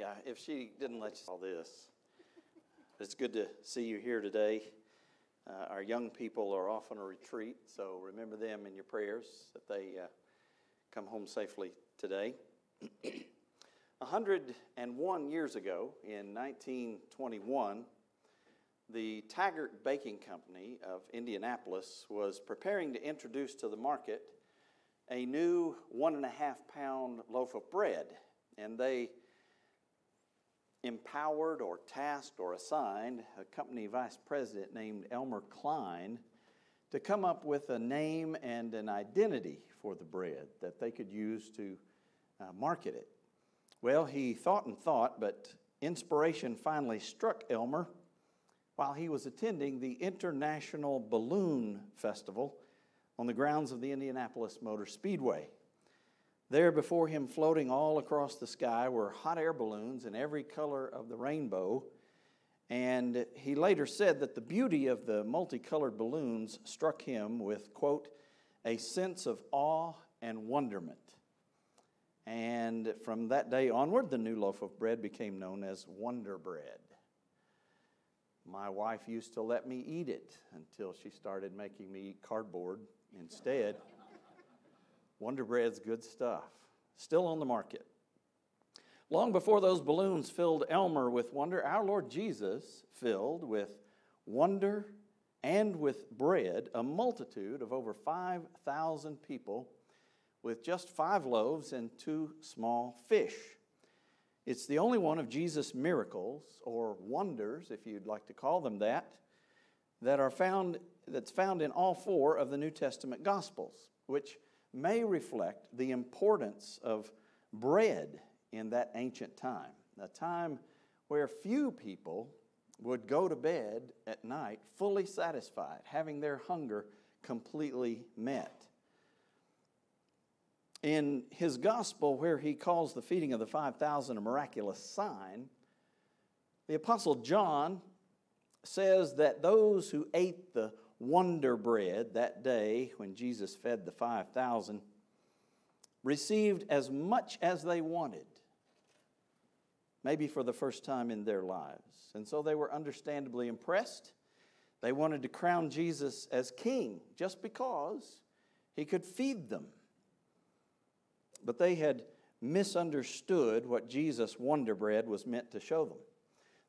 Yeah, if she didn't let you all this, it's good to see you here today. Uh, our young people are off on a retreat, so remember them in your prayers that they uh, come home safely today. 101 years ago, in 1921, the Taggart Baking Company of Indianapolis was preparing to introduce to the market a new one and a half pound loaf of bread, and they empowered or tasked or assigned a company vice president named Elmer Cline to come up with a name and an identity for the bread that they could use to uh, market it. Well, he thought and thought, but inspiration finally struck Elmer while he was attending the International Balloon Festival on the grounds of the Indianapolis Motor Speedway. There before him, floating all across the sky, were hot air balloons in every color of the rainbow. And he later said that the beauty of the multicolored balloons struck him with, quote, a sense of awe and wonderment. And from that day onward, the new loaf of bread became known as Wonder Bread. My wife used to let me eat it until she started making me eat cardboard instead. Wonder Bread's good stuff. Still on the market. Long before those balloons filled Elmer with wonder, our Lord Jesus filled with wonder and with bread a multitude of over 5,000 people with just five loaves and two small fish. It's the only one of Jesus' miracles or wonders, if you'd like to call them that, that are found that's found in all four of the New Testament gospels, which may reflect the importance of bread in that ancient time, a time where few people would go to bed at night fully satisfied, having their hunger completely met. In his gospel, where he calls the feeding of the 5,000 a miraculous sign, the Apostle John says that those who ate the wonder bread that day when Jesus fed the 5,000 received as much as they wanted, maybe for the first time in their lives. And so they were understandably impressed. They wanted to crown Jesus as king just because he could feed them. But they had misunderstood what Jesus' wonder bread was meant to show them.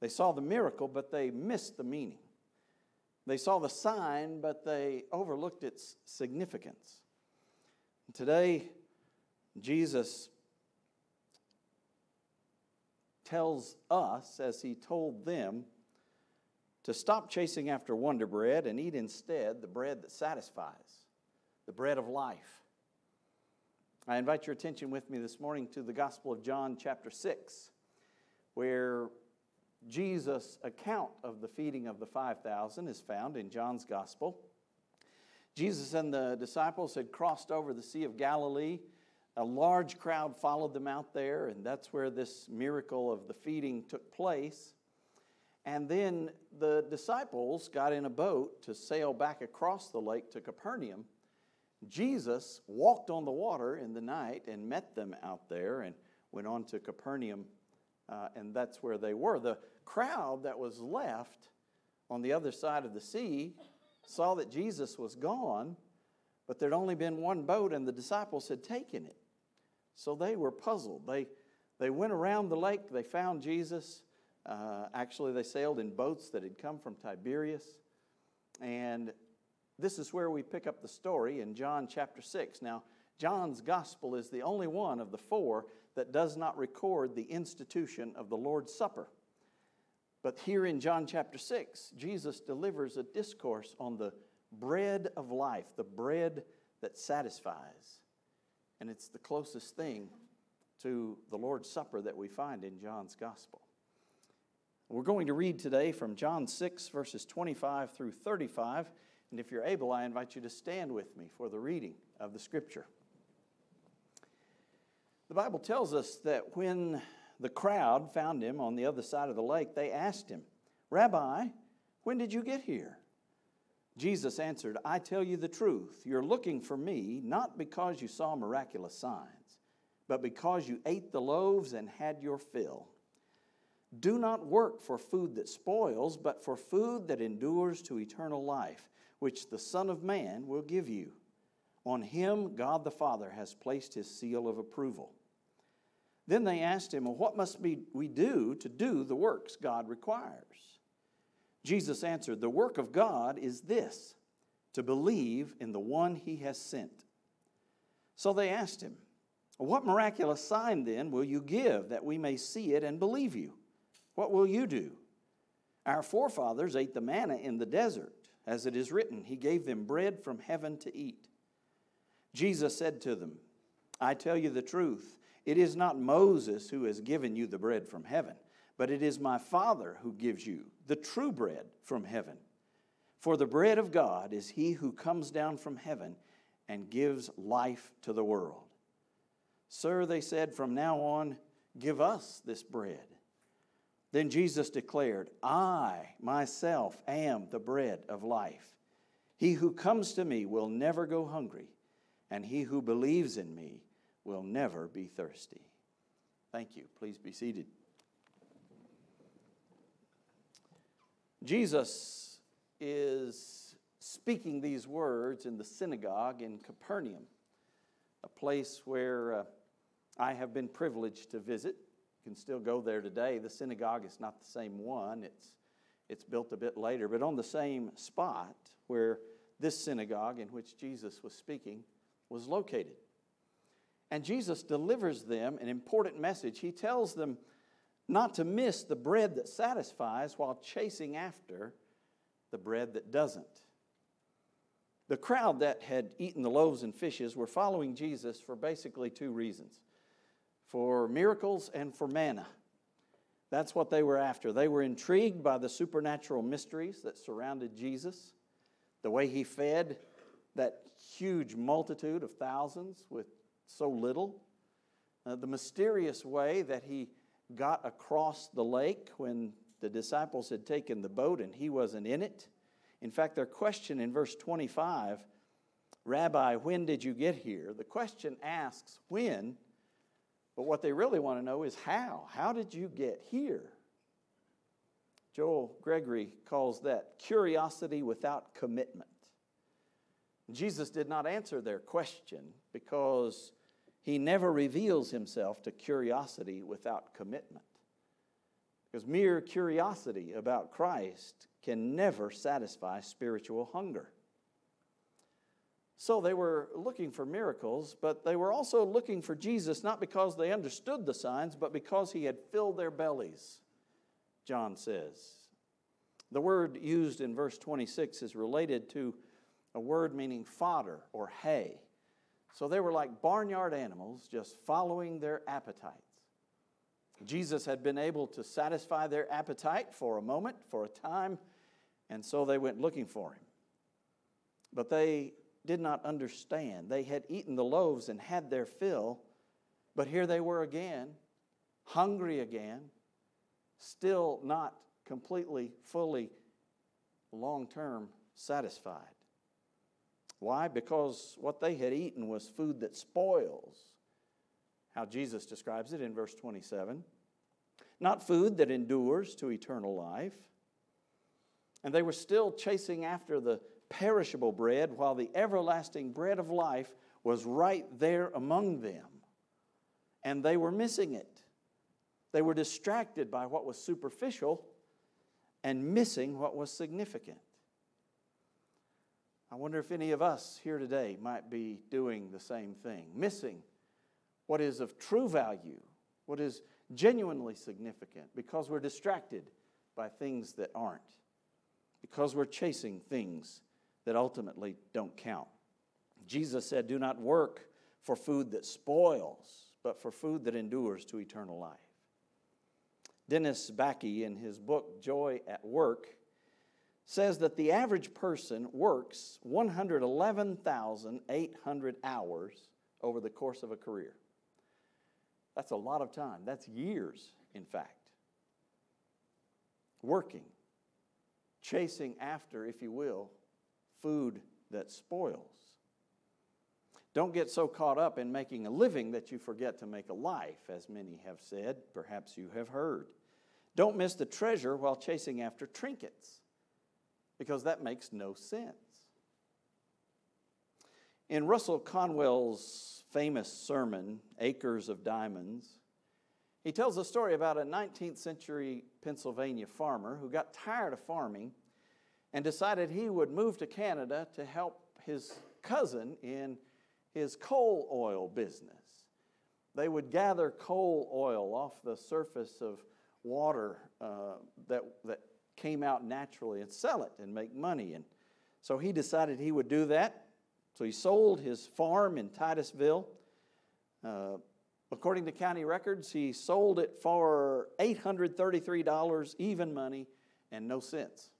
They saw the miracle, but they missed the meaning. They saw the sign, but they overlooked its significance. Today, Jesus tells us, as he told them, to stop chasing after wonder bread and eat instead the bread that satisfies, the bread of life. I invite your attention with me this morning to the Gospel of John, chapter 6, where Jesus' account of the feeding of the 5,000 is found in John's Gospel. Jesus and the disciples had crossed over the Sea of Galilee. A large crowd followed them out there, and that's where this miracle of the feeding took place. And then the disciples got in a boat to sail back across the lake to Capernaum. Jesus walked on the water in the night and met them out there and went on to Capernaum uh, and that's where they were. The crowd that was left on the other side of the sea saw that Jesus was gone, but there'd only been one boat and the disciples had taken it. So they were puzzled. They, they went around the lake, they found Jesus. Uh, actually, they sailed in boats that had come from Tiberias. And this is where we pick up the story in John chapter 6. Now, John's gospel is the only one of the four that does not record the institution of the Lord's Supper. But here in John chapter 6, Jesus delivers a discourse on the bread of life, the bread that satisfies. And it's the closest thing to the Lord's Supper that we find in John's Gospel. We're going to read today from John 6, verses 25 through 35. And if you're able, I invite you to stand with me for the reading of the Scripture. The Bible tells us that when the crowd found him on the other side of the lake, they asked him, Rabbi, when did you get here? Jesus answered, I tell you the truth. You're looking for me not because you saw miraculous signs, but because you ate the loaves and had your fill. Do not work for food that spoils, but for food that endures to eternal life, which the Son of Man will give you. On him, God the Father has placed his seal of approval. Then they asked him, well, What must we do to do the works God requires? Jesus answered, The work of God is this, to believe in the one he has sent. So they asked him, What miraculous sign then will you give that we may see it and believe you? What will you do? Our forefathers ate the manna in the desert, as it is written, He gave them bread from heaven to eat. Jesus said to them, I tell you the truth, it is not Moses who has given you the bread from heaven, but it is my Father who gives you the true bread from heaven. For the bread of God is he who comes down from heaven and gives life to the world. Sir, they said, from now on, give us this bread. Then Jesus declared, I myself am the bread of life. He who comes to me will never go hungry, and he who believes in me will never be thirsty. Thank you. Please be seated. Jesus is speaking these words in the synagogue in Capernaum, a place where uh, I have been privileged to visit You can still go there today. The synagogue is not the same one, it's, it's built a bit later, but on the same spot where this synagogue in which Jesus was speaking was located. And Jesus delivers them an important message. He tells them not to miss the bread that satisfies while chasing after the bread that doesn't. The crowd that had eaten the loaves and fishes were following Jesus for basically two reasons for miracles and for manna. That's what they were after. They were intrigued by the supernatural mysteries that surrounded Jesus, the way he fed that huge multitude of thousands with so little, uh, the mysterious way that he got across the lake when the disciples had taken the boat and he wasn't in it. In fact, their question in verse 25, Rabbi, when did you get here? The question asks when but what they really want to know is how. How did you get here? Joel Gregory calls that curiosity without commitment. Jesus did not answer their question because he never reveals himself to curiosity without commitment. Because mere curiosity about Christ can never satisfy spiritual hunger. So they were looking for miracles, but they were also looking for Jesus not because they understood the signs, but because he had filled their bellies, John says. The word used in verse 26 is related to a word meaning fodder or hay. So they were like barnyard animals just following their appetites. Jesus had been able to satisfy their appetite for a moment, for a time, and so they went looking for him. But they did not understand. They had eaten the loaves and had their fill, but here they were again, hungry again, still not completely, fully, long term satisfied. Why? Because what they had eaten was food that spoils, how Jesus describes it in verse 27. Not food that endures to eternal life. And they were still chasing after the perishable bread, while the everlasting bread of life was right there among them. And they were missing it. They were distracted by what was superficial and missing what was significant. I wonder if any of us here today might be doing the same thing, missing what is of true value, what is genuinely significant, because we're distracted by things that aren't, because we're chasing things that ultimately don't count. Jesus said, Do not work for food that spoils, but for food that endures to eternal life. Dennis Bakke, in his book Joy at Work, says that the average person works 111,800 hours over the course of a career. That's a lot of time. That's years, in fact. Working, chasing after, if you will, food that spoils. Don't get so caught up in making a living that you forget to make a life, as many have said, perhaps you have heard. Don't miss the treasure while chasing after trinkets, because that makes no sense. In Russell Conwell's famous sermon, Acres of Diamonds, he tells a story about a 19th century Pennsylvania farmer who got tired of farming and decided he would move to Canada to help his cousin in his coal oil business. They would gather coal oil off the surface of water uh, that, that came out naturally and sell it and make money. And so he decided he would do that. So he sold his farm in Titusville. Uh, according to county records, he sold it for $833 even money and no cents.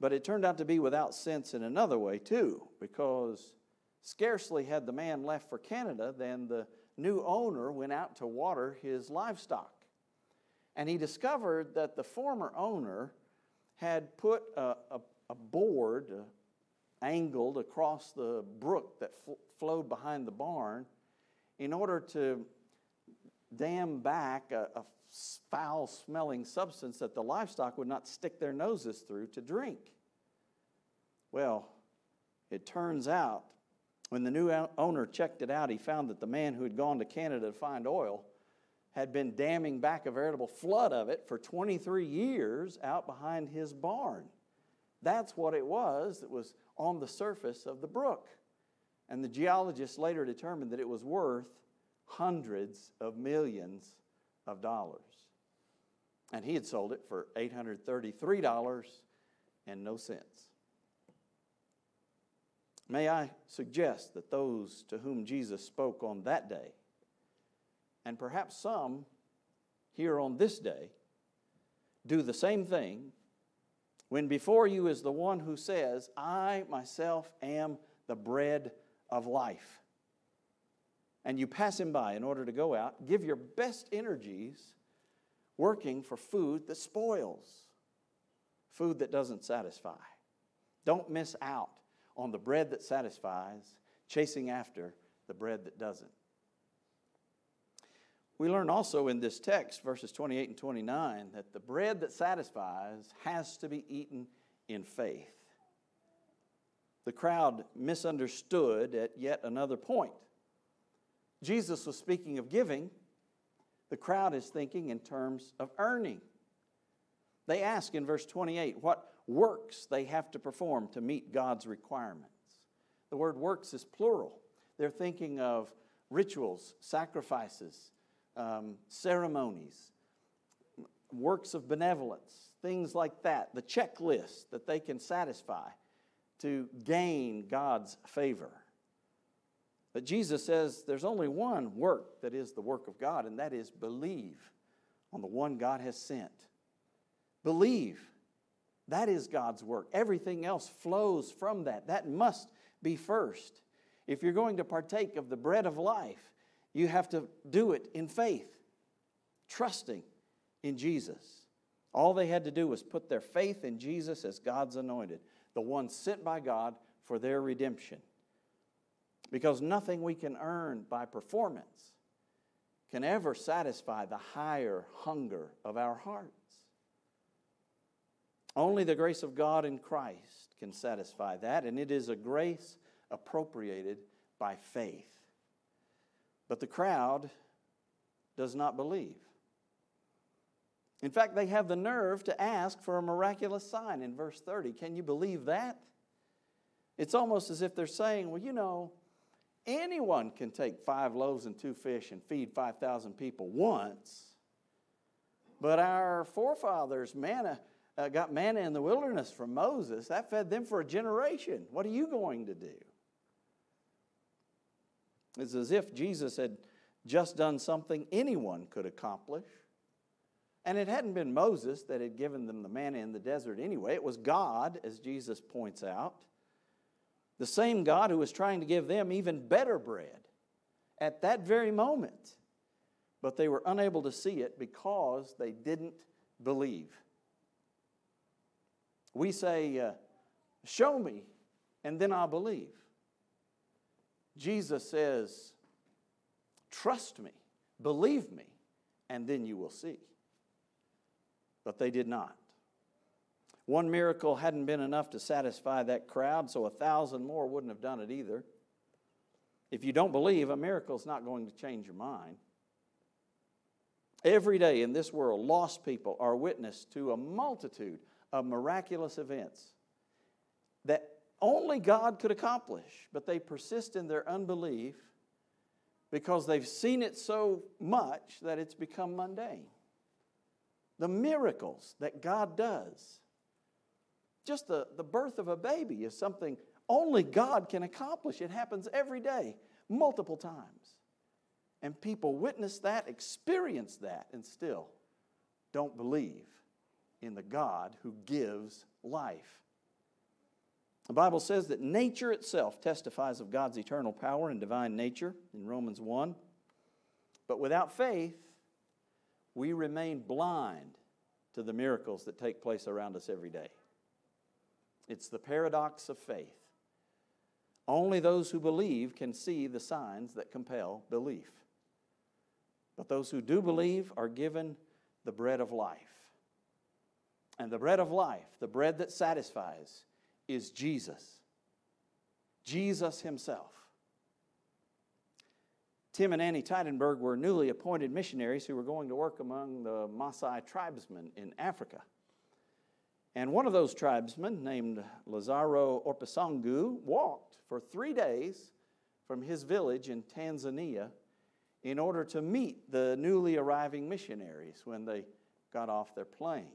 But it turned out to be without sense in another way, too, because scarcely had the man left for Canada than the new owner went out to water his livestock. And he discovered that the former owner had put a, a, a board uh, angled across the brook that fl- flowed behind the barn in order to dam back a, a foul smelling substance that the livestock would not stick their noses through to drink. Well, it turns out when the new owner checked it out, he found that the man who had gone to Canada to find oil had been damming back a veritable flood of it for 23 years out behind his barn. That's what it was that was on the surface of the brook. And the geologists later determined that it was worth hundreds of millions of dollars. And he had sold it for $833 and no cents. May I suggest that those to whom Jesus spoke on that day, and perhaps some here on this day, do the same thing when before you is the one who says, I myself am the bread of life. And you pass him by in order to go out, give your best energies working for food that spoils, food that doesn't satisfy. Don't miss out on the bread that satisfies, chasing after the bread that doesn't. We learn also in this text, verses 28 and 29, that the bread that satisfies has to be eaten in faith. The crowd misunderstood at yet another point. Jesus was speaking of giving, the crowd is thinking in terms of earning. They ask in verse 28 what works they have to perform to meet God's requirements. The word works is plural. They're thinking of rituals, sacrifices, um, ceremonies, works of benevolence, things like that, the checklist that they can satisfy to gain God's favor. But Jesus says there's only one work that is the work of God, and that is believe on the one God has sent. Believe that is God's work. Everything else flows from that. That must be first. If you're going to partake of the bread of life, you have to do it in faith, trusting in Jesus. All they had to do was put their faith in Jesus as God's anointed, the one sent by God for their redemption. Because nothing we can earn by performance can ever satisfy the higher hunger of our hearts. Only the grace of God in Christ can satisfy that, and it is a grace appropriated by faith. But the crowd does not believe. In fact, they have the nerve to ask for a miraculous sign in verse 30. Can you believe that? It's almost as if they're saying, well, you know, anyone can take five loaves and two fish and feed 5,000 people once. But our forefathers, manna, uh, got manna in the wilderness from Moses, that fed them for a generation. What are you going to do? It's as if Jesus had just done something anyone could accomplish. And it hadn't been Moses that had given them the manna in the desert anyway. It was God, as Jesus points out. The same God who was trying to give them even better bread at that very moment. But they were unable to see it because they didn't believe. We say, uh, Show me, and then I'll believe. Jesus says, Trust me, believe me, and then you will see. but they did not. One miracle hadn't been enough to satisfy that crowd, so a thousand more wouldn't have done it either. If you don't believe, a miracle is not going to change your mind. Every day in this world, lost people are witness to a multitude of miraculous events only God could accomplish, but they persist in their unbelief because they've seen it so much that it's become mundane. The miracles that God does, just the, the birth of a baby is something only God can accomplish. It happens every day, multiple times. And people witness that, experience that, and still don't believe in the God who gives life. The Bible says that nature itself testifies of God's eternal power and divine nature in Romans 1. But without faith, we remain blind to the miracles that take place around us every day. It's the paradox of faith. Only those who believe can see the signs that compel belief. But those who do believe are given the bread of life. And the bread of life, the bread that satisfies, is Jesus. Jesus Himself. Tim and Annie Teidenberg were newly appointed missionaries who were going to work among the Maasai tribesmen in Africa. And one of those tribesmen, named Lazaro Orpasangu, walked for three days from his village in Tanzania in order to meet the newly arriving missionaries when they got off their plane.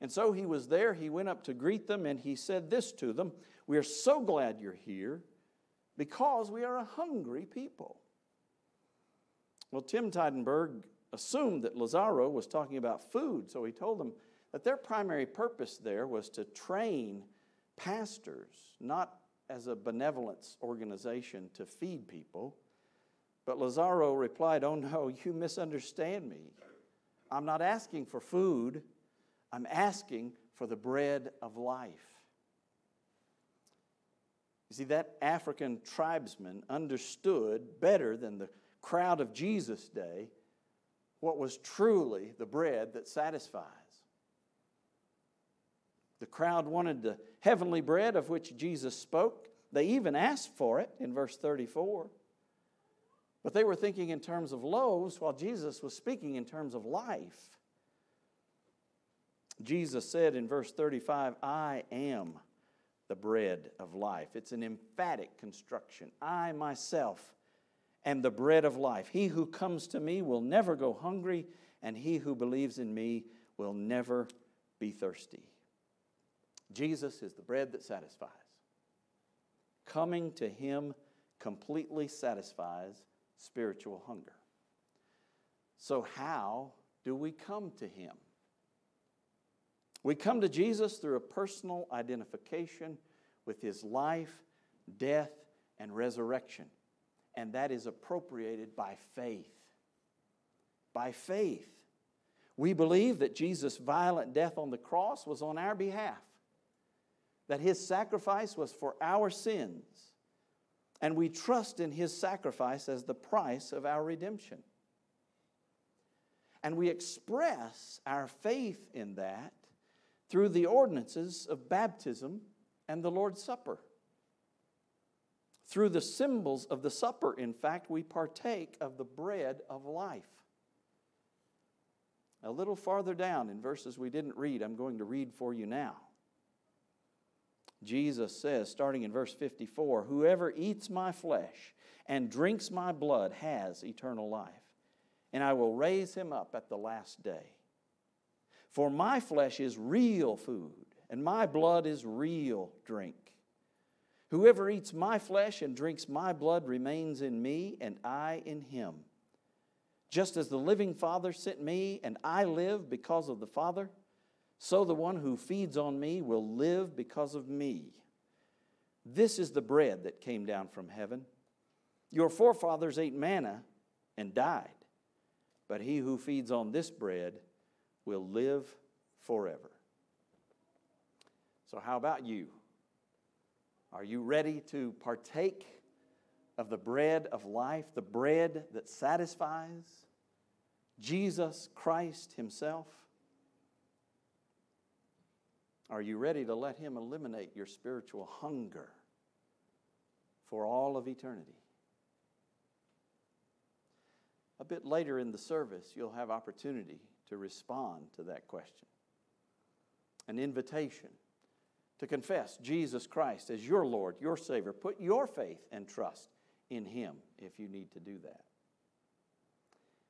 And so he was there. He went up to greet them and he said this to them We are so glad you're here because we are a hungry people. Well, Tim Teidenberg assumed that Lazaro was talking about food, so he told them that their primary purpose there was to train pastors, not as a benevolence organization to feed people. But Lazaro replied, Oh no, you misunderstand me. I'm not asking for food, I'm asking for the bread of life. You see, that African tribesman understood better than the crowd of Jesus' day what was truly the bread that satisfies. The crowd wanted the heavenly bread of which Jesus spoke. They even asked for it in verse 34. But they were thinking in terms of loaves while Jesus was speaking in terms of life. Jesus said in verse 35, I am the bread of life. It's an emphatic construction. I myself am the bread of life. He who comes to me will never go hungry, and he who believes in me will never be thirsty. Jesus is the bread that satisfies. Coming to him completely satisfies spiritual hunger. So, how do we come to him? We come to Jesus through a personal identification with his life, death, and resurrection. And that is appropriated by faith. By faith. We believe that Jesus' violent death on the cross was on our behalf, that his sacrifice was for our sins, and we trust in his sacrifice as the price of our redemption. And we express our faith in that through the ordinances of baptism and the Lord's Supper. Through the symbols of the supper, in fact, we partake of the bread of life. A little farther down in verses we didn't read, I'm going to read for you now. Jesus says, starting in verse 54, Whoever eats my flesh and drinks my blood has eternal life, and I will raise him up at the last day. For my flesh is real food, and my blood is real drink. Whoever eats my flesh and drinks my blood remains in me, and I in him. Just as the living Father sent me, and I live because of the Father, so the one who feeds on me will live because of me. This is the bread that came down from heaven. Your forefathers ate manna and died, but he who feeds on this bread will live forever. So, how about you? Are you ready to partake of the bread of life, the bread that satisfies? Jesus Christ Himself? Are you ready to let Him eliminate your spiritual hunger for all of eternity? A bit later in the service, you'll have opportunity to respond to that question. An invitation to confess Jesus Christ as your Lord, your Savior. Put your faith and trust in Him if you need to do that.